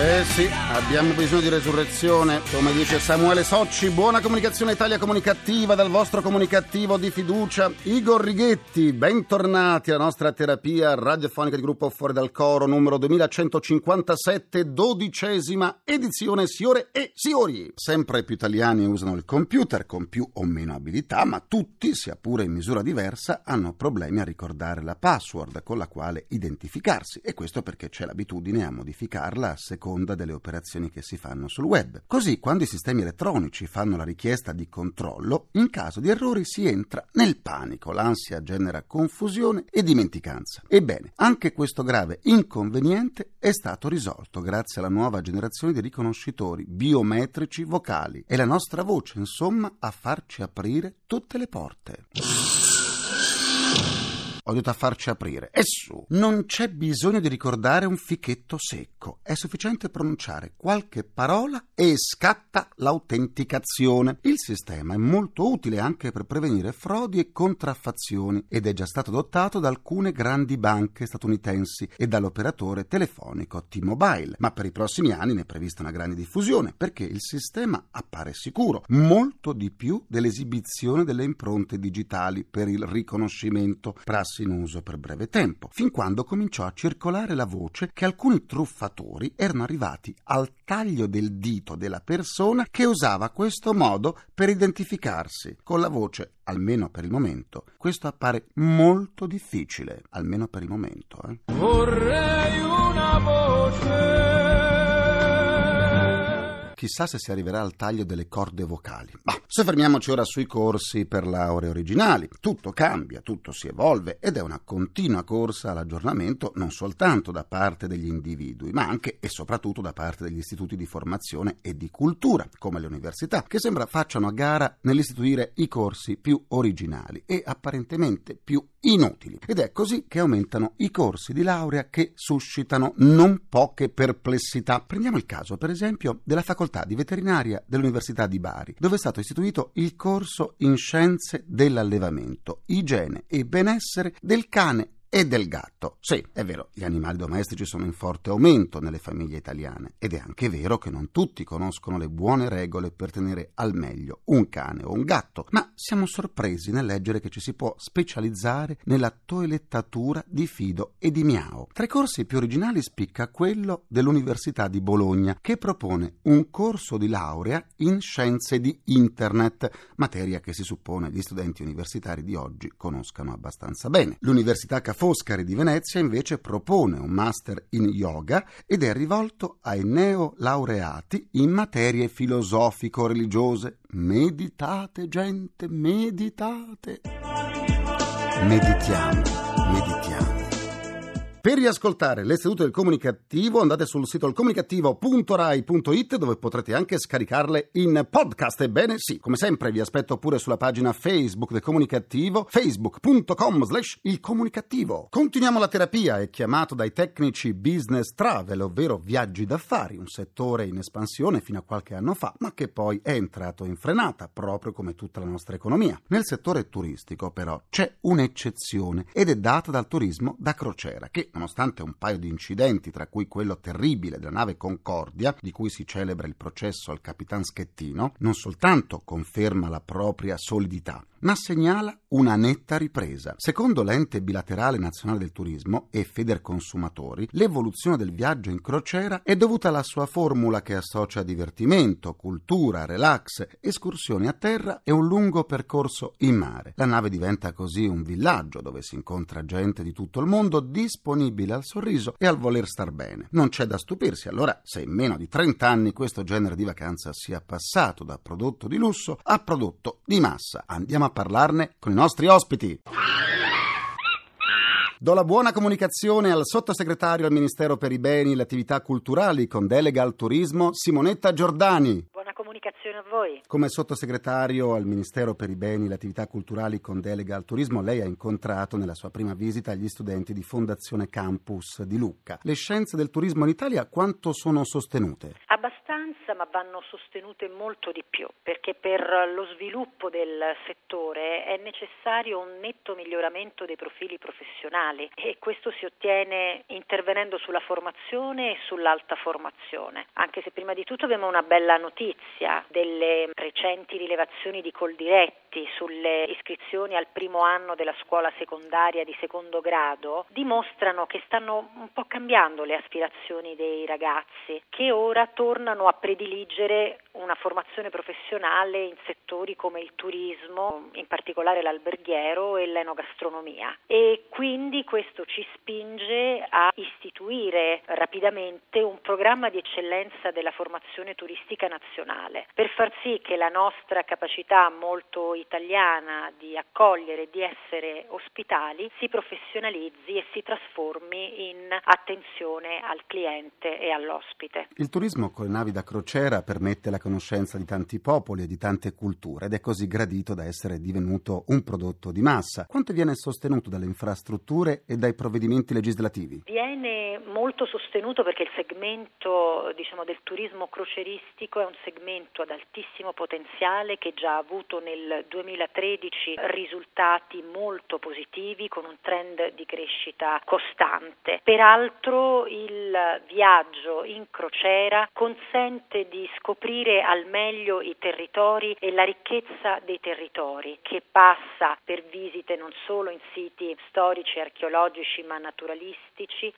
Eh sì, abbiamo bisogno di resurrezione, come dice Samuele Socci. Buona comunicazione Italia comunicativa dal vostro comunicativo di fiducia. Igor Righetti, bentornati alla nostra terapia radiofonica di gruppo Fuori dal Coro numero 2157, dodicesima edizione, signore e signori. Sempre più italiani usano il computer con più o meno abilità, ma tutti, sia pure in misura diversa, hanno problemi a ricordare la password con la quale identificarsi e questo perché c'è l'abitudine a modificarla a seconda seconda delle operazioni che si fanno sul web. Così, quando i sistemi elettronici fanno la richiesta di controllo, in caso di errori si entra nel panico, l'ansia genera confusione e dimenticanza. Ebbene, anche questo grave inconveniente è stato risolto grazie alla nuova generazione di riconoscitori biometrici vocali. È la nostra voce, insomma, a farci aprire tutte le porte ho a farci aprire. E su, non c'è bisogno di ricordare un fichetto secco, è sufficiente pronunciare qualche parola e scatta l'autenticazione. Il sistema è molto utile anche per prevenire frodi e contraffazioni ed è già stato adottato da alcune grandi banche statunitensi e dall'operatore telefonico T-Mobile, ma per i prossimi anni ne è prevista una grande diffusione perché il sistema appare sicuro, molto di più dell'esibizione delle impronte digitali per il riconoscimento. Prassi in uso per breve tempo, fin quando cominciò a circolare la voce che alcuni truffatori erano arrivati al taglio del dito della persona che usava questo modo per identificarsi. Con la voce, almeno per il momento, questo appare molto difficile, almeno per il momento. Eh. Vorrei una voce chissà se si arriverà al taglio delle corde vocali. Ma soffermiamoci ora sui corsi per lauree originali. Tutto cambia, tutto si evolve ed è una continua corsa all'aggiornamento non soltanto da parte degli individui, ma anche e soprattutto da parte degli istituti di formazione e di cultura, come le università, che sembra facciano a gara nell'istituire i corsi più originali e apparentemente più inutili. Ed è così che aumentano i corsi di laurea che suscitano non poche perplessità. Prendiamo il caso, per esempio, della facoltà di veterinaria dell'Università di Bari, dove è stato istituito il corso in scienze dell'allevamento, igiene e benessere del cane e del gatto. Sì, è vero, gli animali domestici sono in forte aumento nelle famiglie italiane ed è anche vero che non tutti conoscono le buone regole per tenere al meglio un cane o un gatto, ma siamo sorpresi nel leggere che ci si può specializzare nella toilettatura di Fido e di Miao. Tra i corsi più originali spicca quello dell'Università di Bologna, che propone un corso di laurea in scienze di Internet, materia che si suppone gli studenti universitari di oggi conoscano abbastanza bene. L'Università Foscari di Venezia invece propone un master in yoga ed è rivolto ai neolaureati in materie filosofico-religiose. Meditate, gente, meditate. Meditiamo, meditiamo. Per riascoltare le sedute del comunicativo andate sul sito ilcomunicativo.rai.it dove potrete anche scaricarle in podcast. Ebbene sì, come sempre vi aspetto pure sulla pagina Facebook del comunicativo, facebook.com slash il comunicativo. Continuiamo la terapia, è chiamato dai tecnici business travel, ovvero viaggi d'affari, un settore in espansione fino a qualche anno fa, ma che poi è entrato in frenata, proprio come tutta la nostra economia. Nel settore turistico però c'è un'eccezione ed è data dal turismo da crociera, che nonostante un paio di incidenti, tra cui quello terribile della nave Concordia, di cui si celebra il processo al capitan Schettino, non soltanto conferma la propria solidità, ma segnala una netta ripresa. Secondo l'ente bilaterale nazionale del turismo e Federconsumatori, l'evoluzione del viaggio in crociera è dovuta alla sua formula che associa divertimento, cultura, relax, escursioni a terra e un lungo percorso in mare. La nave diventa così un villaggio dove si incontra gente di tutto il mondo disponibile al sorriso e al voler star bene. Non c'è da stupirsi allora se in meno di 30 anni questo genere di vacanza sia passato da prodotto di lusso a prodotto di massa. Andiamo a parlarne con i nostri ospiti. Do la buona comunicazione al sottosegretario al Ministero per i beni e le attività culturali con delega al turismo Simonetta Giordani comunicazione a voi. Come sottosegretario al Ministero per i beni e le attività culturali con delega al turismo, lei ha incontrato nella sua prima visita gli studenti di Fondazione Campus di Lucca. Le scienze del turismo in Italia quanto sono sostenute? Abbastanza, ma vanno sostenute molto di più, perché per lo sviluppo del settore è necessario un netto miglioramento dei profili professionali e questo si ottiene intervenendo sulla formazione e sull'alta formazione. Anche se prima di tutto abbiamo una bella notizia delle recenti rilevazioni di Coldiretti sulle iscrizioni al primo anno della scuola secondaria di secondo grado dimostrano che stanno un po' cambiando le aspirazioni dei ragazzi che ora tornano a prediligere una formazione professionale in settori come il turismo, in particolare l'alberghiero e l'enogastronomia e quindi questo ci spinge a istituire rapidamente un programma di eccellenza della formazione turistica nazionale per far sì che la nostra capacità molto italiana di accogliere e di essere ospitali si professionalizzi e si trasformi in attenzione al cliente e all'ospite. Il turismo con navi da crociera permette la conoscenza di tanti popoli e di tante culture ed è così gradito da essere divenuto un prodotto di massa. Quanto viene sostenuto dalle infrastrutture e dai provvedimenti legislativi? Viene molto sostenuto perché il segmento diciamo, del turismo croceristico è un segmento ad altissimo potenziale che già ha avuto nel 2013 risultati molto positivi con un trend di crescita costante. Peraltro il viaggio in crociera consente di scoprire al meglio i territori e la ricchezza dei territori che passa per visite non solo in siti storici archeologici ma naturalistici,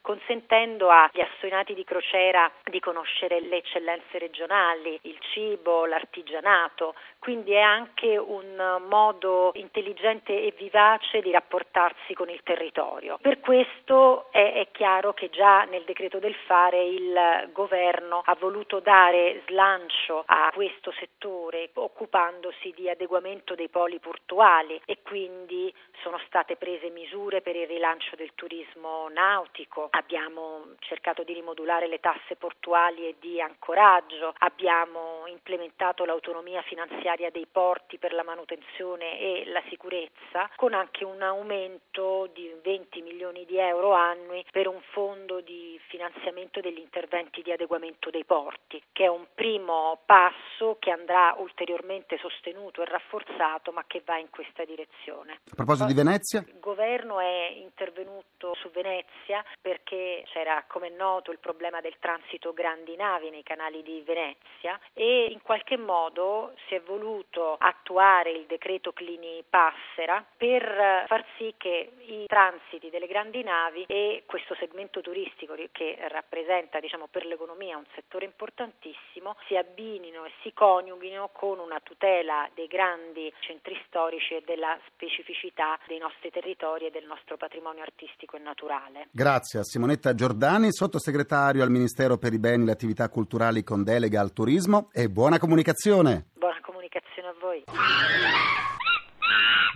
consentendo agli assonati di crociera di conoscere le eccellenze regionali, il cibo, l'artigianato, quindi è anche un modo intelligente e vivace di rapportarsi con il territorio. Per questo è, è chiaro che già nel decreto del fare il governo ha voluto dare slancio a questo settore occupandosi di adeguamento dei poli portuali e quindi sono state prese misure per il rilancio del turismo nautico, abbiamo cercato di rimodulare le tasse portuali e di ancoraggio, abbiamo implementato l'autonomia finanziaria dei porti per la manutenzione e la sicurezza, con anche un aumento di 20 milioni di euro annui per un fondo di finanziamento degli interventi di adeguamento dei porti, che è un primo passo che andrà ulteriormente sostenuto e rafforzato, ma che va in questa direzione. A proposito di Venezia? Il governo è intervenuto su Venezia perché c'era, come noto, il problema del transito grandi navi nei canali di Venezia e in qualche modo si è voluto attuare il decreto Clini Passera per far sì che i transiti delle grandi navi e questo segmento turistico che rappresenta diciamo, per l'economia un settore importantissimo si abbinino e si coniughino con una tutela dei grandi centri storici e della specificità dei nostri territori e del nostro patrimonio artistico e naturale. Grazie a Simonetta Giordani, sottosegretario al Ministero per i beni e le attività culturali con delega al turismo e buona comunicazione. Buona comunicazione a voi.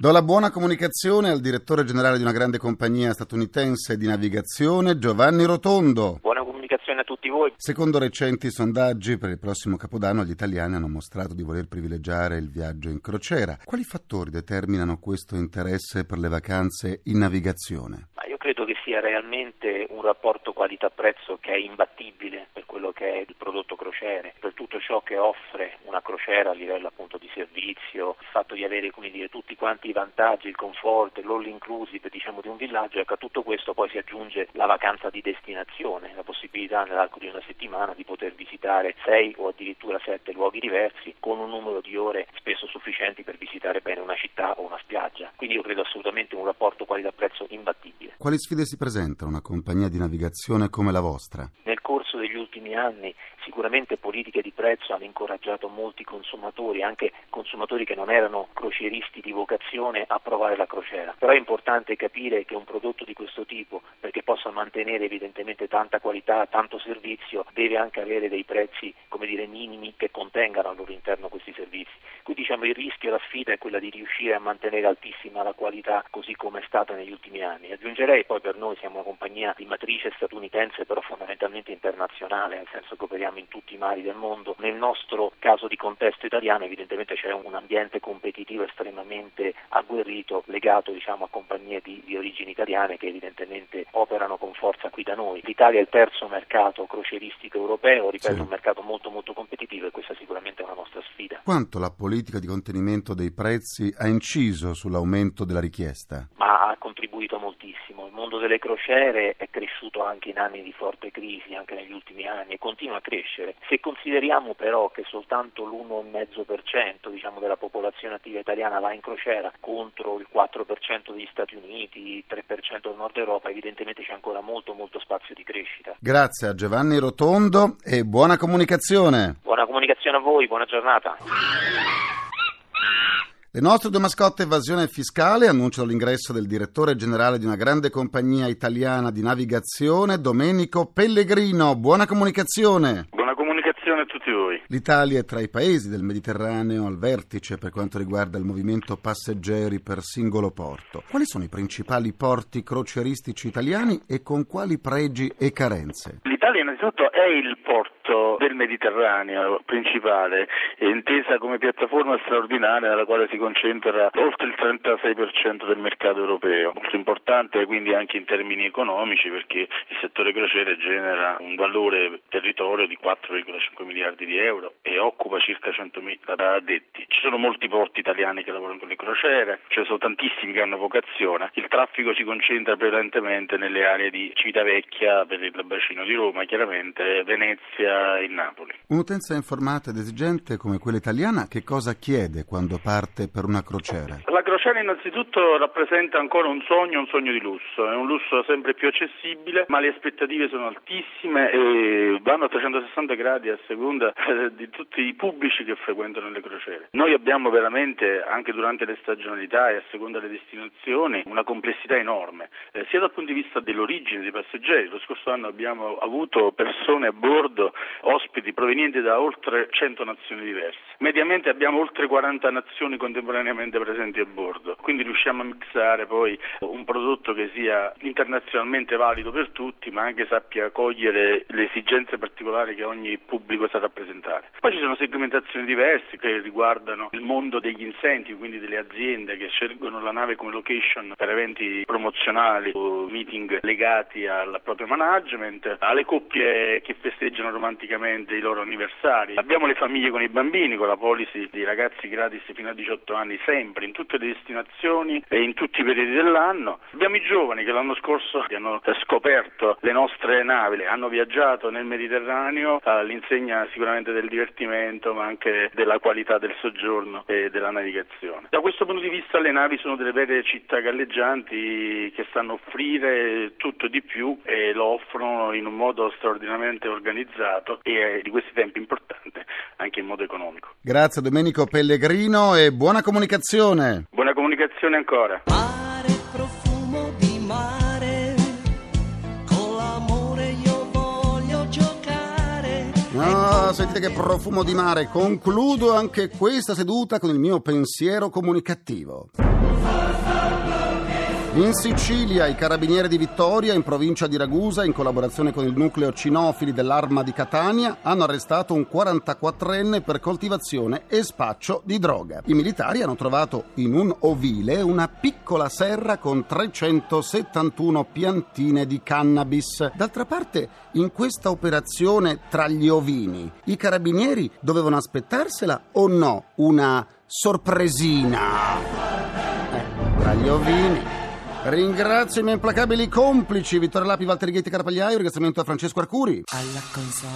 Do la buona comunicazione al direttore generale di una grande compagnia statunitense di navigazione, Giovanni Rotondo. Buona voi. Secondo recenti sondaggi, per il prossimo Capodanno gli italiani hanno mostrato di voler privilegiare il viaggio in crociera. Quali fattori determinano questo interesse per le vacanze in navigazione? Ma io credo che sia realmente un rapporto qualità-prezzo che è imbattibile per quello che è il prodotto crociere, per tutto ciò che offre una crociera a livello appunto di servizio, il fatto di avere come dire, tutti quanti i vantaggi, il comfort, l'all inclusive diciamo, di un villaggio, ecco a tutto questo poi si aggiunge la vacanza di destinazione, la possibilità nell'arco di una settimana di poter visitare sei o addirittura sette luoghi diversi con un numero di ore spesso sufficienti per visitare bene una città o una spiaggia. Quindi io credo assolutamente un rapporto qualità-prezzo imbattibile. Quali sfide si presenta una compagnia di navigazione come la vostra? Nel corso degli ultimi anni sicuramente politiche di prezzo hanno incoraggiato molti consumatori, anche consumatori che non erano crocieristi di vocazione, a provare la crociera. Però è importante capire che un prodotto di questo tipo, perché possa mantenere evidentemente tanta qualità, tanto servizio, deve anche avere dei prezzi, dire, minimi che contengano al loro interno questi servizi. Qui diciamo il rischio e la sfida è quella di riuscire a mantenere altissima la qualità così come è stata negli ultimi anni. Aggiungerei poi per noi siamo una compagnia di matrice statunitense però fondamentalmente internazionale, nel senso che operiamo in tutti i mari del mondo. Nel nostro caso di contesto italiano evidentemente c'è un ambiente competitivo estremamente agguerrito legato diciamo, a compagnie di, di origini italiane che evidentemente operano con forza qui da noi. L'Italia è il terzo mercato croceristico europeo, ripeto, sì. un mercato molto molto competitivo e questa sicuramente è una nostra sfida. Quanto la politica di contenimento dei prezzi ha inciso sull'aumento della richiesta? Ma ha contribuito moltissimo. Il mondo delle crociere è cresciuto anche in anni di forte crisi, anche negli ultimi anni, e continua a crescere. Se consideriamo però che soltanto l'1,5% diciamo, della popolazione attiva italiana va in crociera contro il 4% degli Stati Uniti, il 3% del Nord Europa, evidentemente c'è ancora molto molto spazio di crescita. Grazie a Giovanni Rotondo e buona comunicazione. Buona comunicazione a voi, buona giornata. Le nostre due mascotte evasione fiscale annunciano l'ingresso del direttore generale di una grande compagnia italiana di navigazione, Domenico Pellegrino. Buona comunicazione. A tutti voi. L'Italia è tra i paesi del Mediterraneo al vertice per quanto riguarda il movimento passeggeri per singolo porto. Quali sono i principali porti crocieristici italiani e con quali pregi e carenze? L'Italia innanzitutto è il porto del Mediterraneo principale, intesa come piattaforma straordinaria nella quale si concentra oltre il 36% del mercato europeo, molto importante quindi anche in termini economici perché il settore crociere genera un valore territorio di 4,5 miliardi di euro e occupa circa 100.000 addetti. Ci sono molti porti italiani che lavorano con le crociere, ce ne sono tantissimi che hanno vocazione, il traffico si concentra prevalentemente nelle aree di Civitavecchia per il bacino di Roma Roma, chiaramente Venezia e Napoli. Un'utenza informata ed esigente come quella italiana che cosa chiede quando parte per una crociera? La crociera innanzitutto rappresenta ancora un sogno, un sogno di lusso, è un lusso sempre più accessibile, ma le aspettative sono altissime e vanno a 360 gradi a seconda eh, di tutti i pubblici che frequentano le crociere. Noi abbiamo veramente, anche durante le stagionalità e a seconda delle destinazioni, una complessità enorme, eh, sia dal punto di vista dell'origine dei passeggeri. Lo scorso anno abbiamo avuto persone a bordo, ospiti provenienti da oltre 100 nazioni diverse. Mediamente abbiamo oltre 40 nazioni contemporaneamente presenti a bordo, quindi riusciamo a mixare poi un prodotto che sia internazionalmente valido per tutti, ma anche sappia cogliere le esigenze particolari che ogni pubblico sa rappresentare. Poi ci sono segmentazioni diverse che riguardano il mondo degli incentivi, quindi delle aziende che scelgono la nave come location per eventi promozionali o meeting legati al proprio management, alle coppie che festeggiano romanticamente i loro anniversari. Abbiamo le famiglie con i bambini, con la policy di ragazzi gratis fino a 18 anni, sempre, in tutte le destinazioni e in tutti i periodi dell'anno. Abbiamo i giovani che l'anno scorso hanno scoperto le nostre navi, hanno viaggiato nel Mediterraneo all'insegna sicuramente del divertimento, ma anche della qualità del soggiorno e della navigazione. Da questo punto di vista le navi sono delle vere città galleggianti che stanno a offrire tutto di più e lo offrono in un modo modo straordinariamente organizzato e di questi tempi importante anche in modo economico. Grazie Domenico Pellegrino e buona comunicazione. Buona comunicazione ancora. Sentite che profumo di mare. Concludo anche questa seduta con il mio pensiero comunicativo. In Sicilia i carabinieri di Vittoria, in provincia di Ragusa, in collaborazione con il nucleo cinofili dell'Arma di Catania, hanno arrestato un 44enne per coltivazione e spaccio di droga. I militari hanno trovato in un ovile una piccola serra con 371 piantine di cannabis. D'altra parte, in questa operazione tra gli ovini, i carabinieri dovevano aspettarsela o no? Una sorpresina. Eh, tra gli ovini. Ringrazio i miei implacabili complici Vittorio Lapi, Valtteri Ghetti, Carapagliaio. Ringraziamento a Francesco Arcuri. Alla console.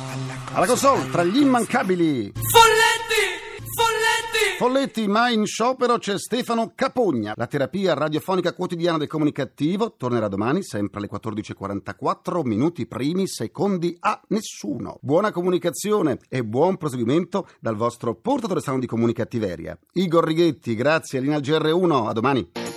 Alla console, tra gli immancabili. Folletti! Folletti! Folletti, ma in sciopero c'è Stefano Capogna. La terapia radiofonica quotidiana del comunicativo tornerà domani, sempre alle 14.44, minuti primi, secondi a nessuno. Buona comunicazione e buon proseguimento dal vostro portatore strano di comunicattiveria. Igor Righetti, grazie, linea GR1, a domani.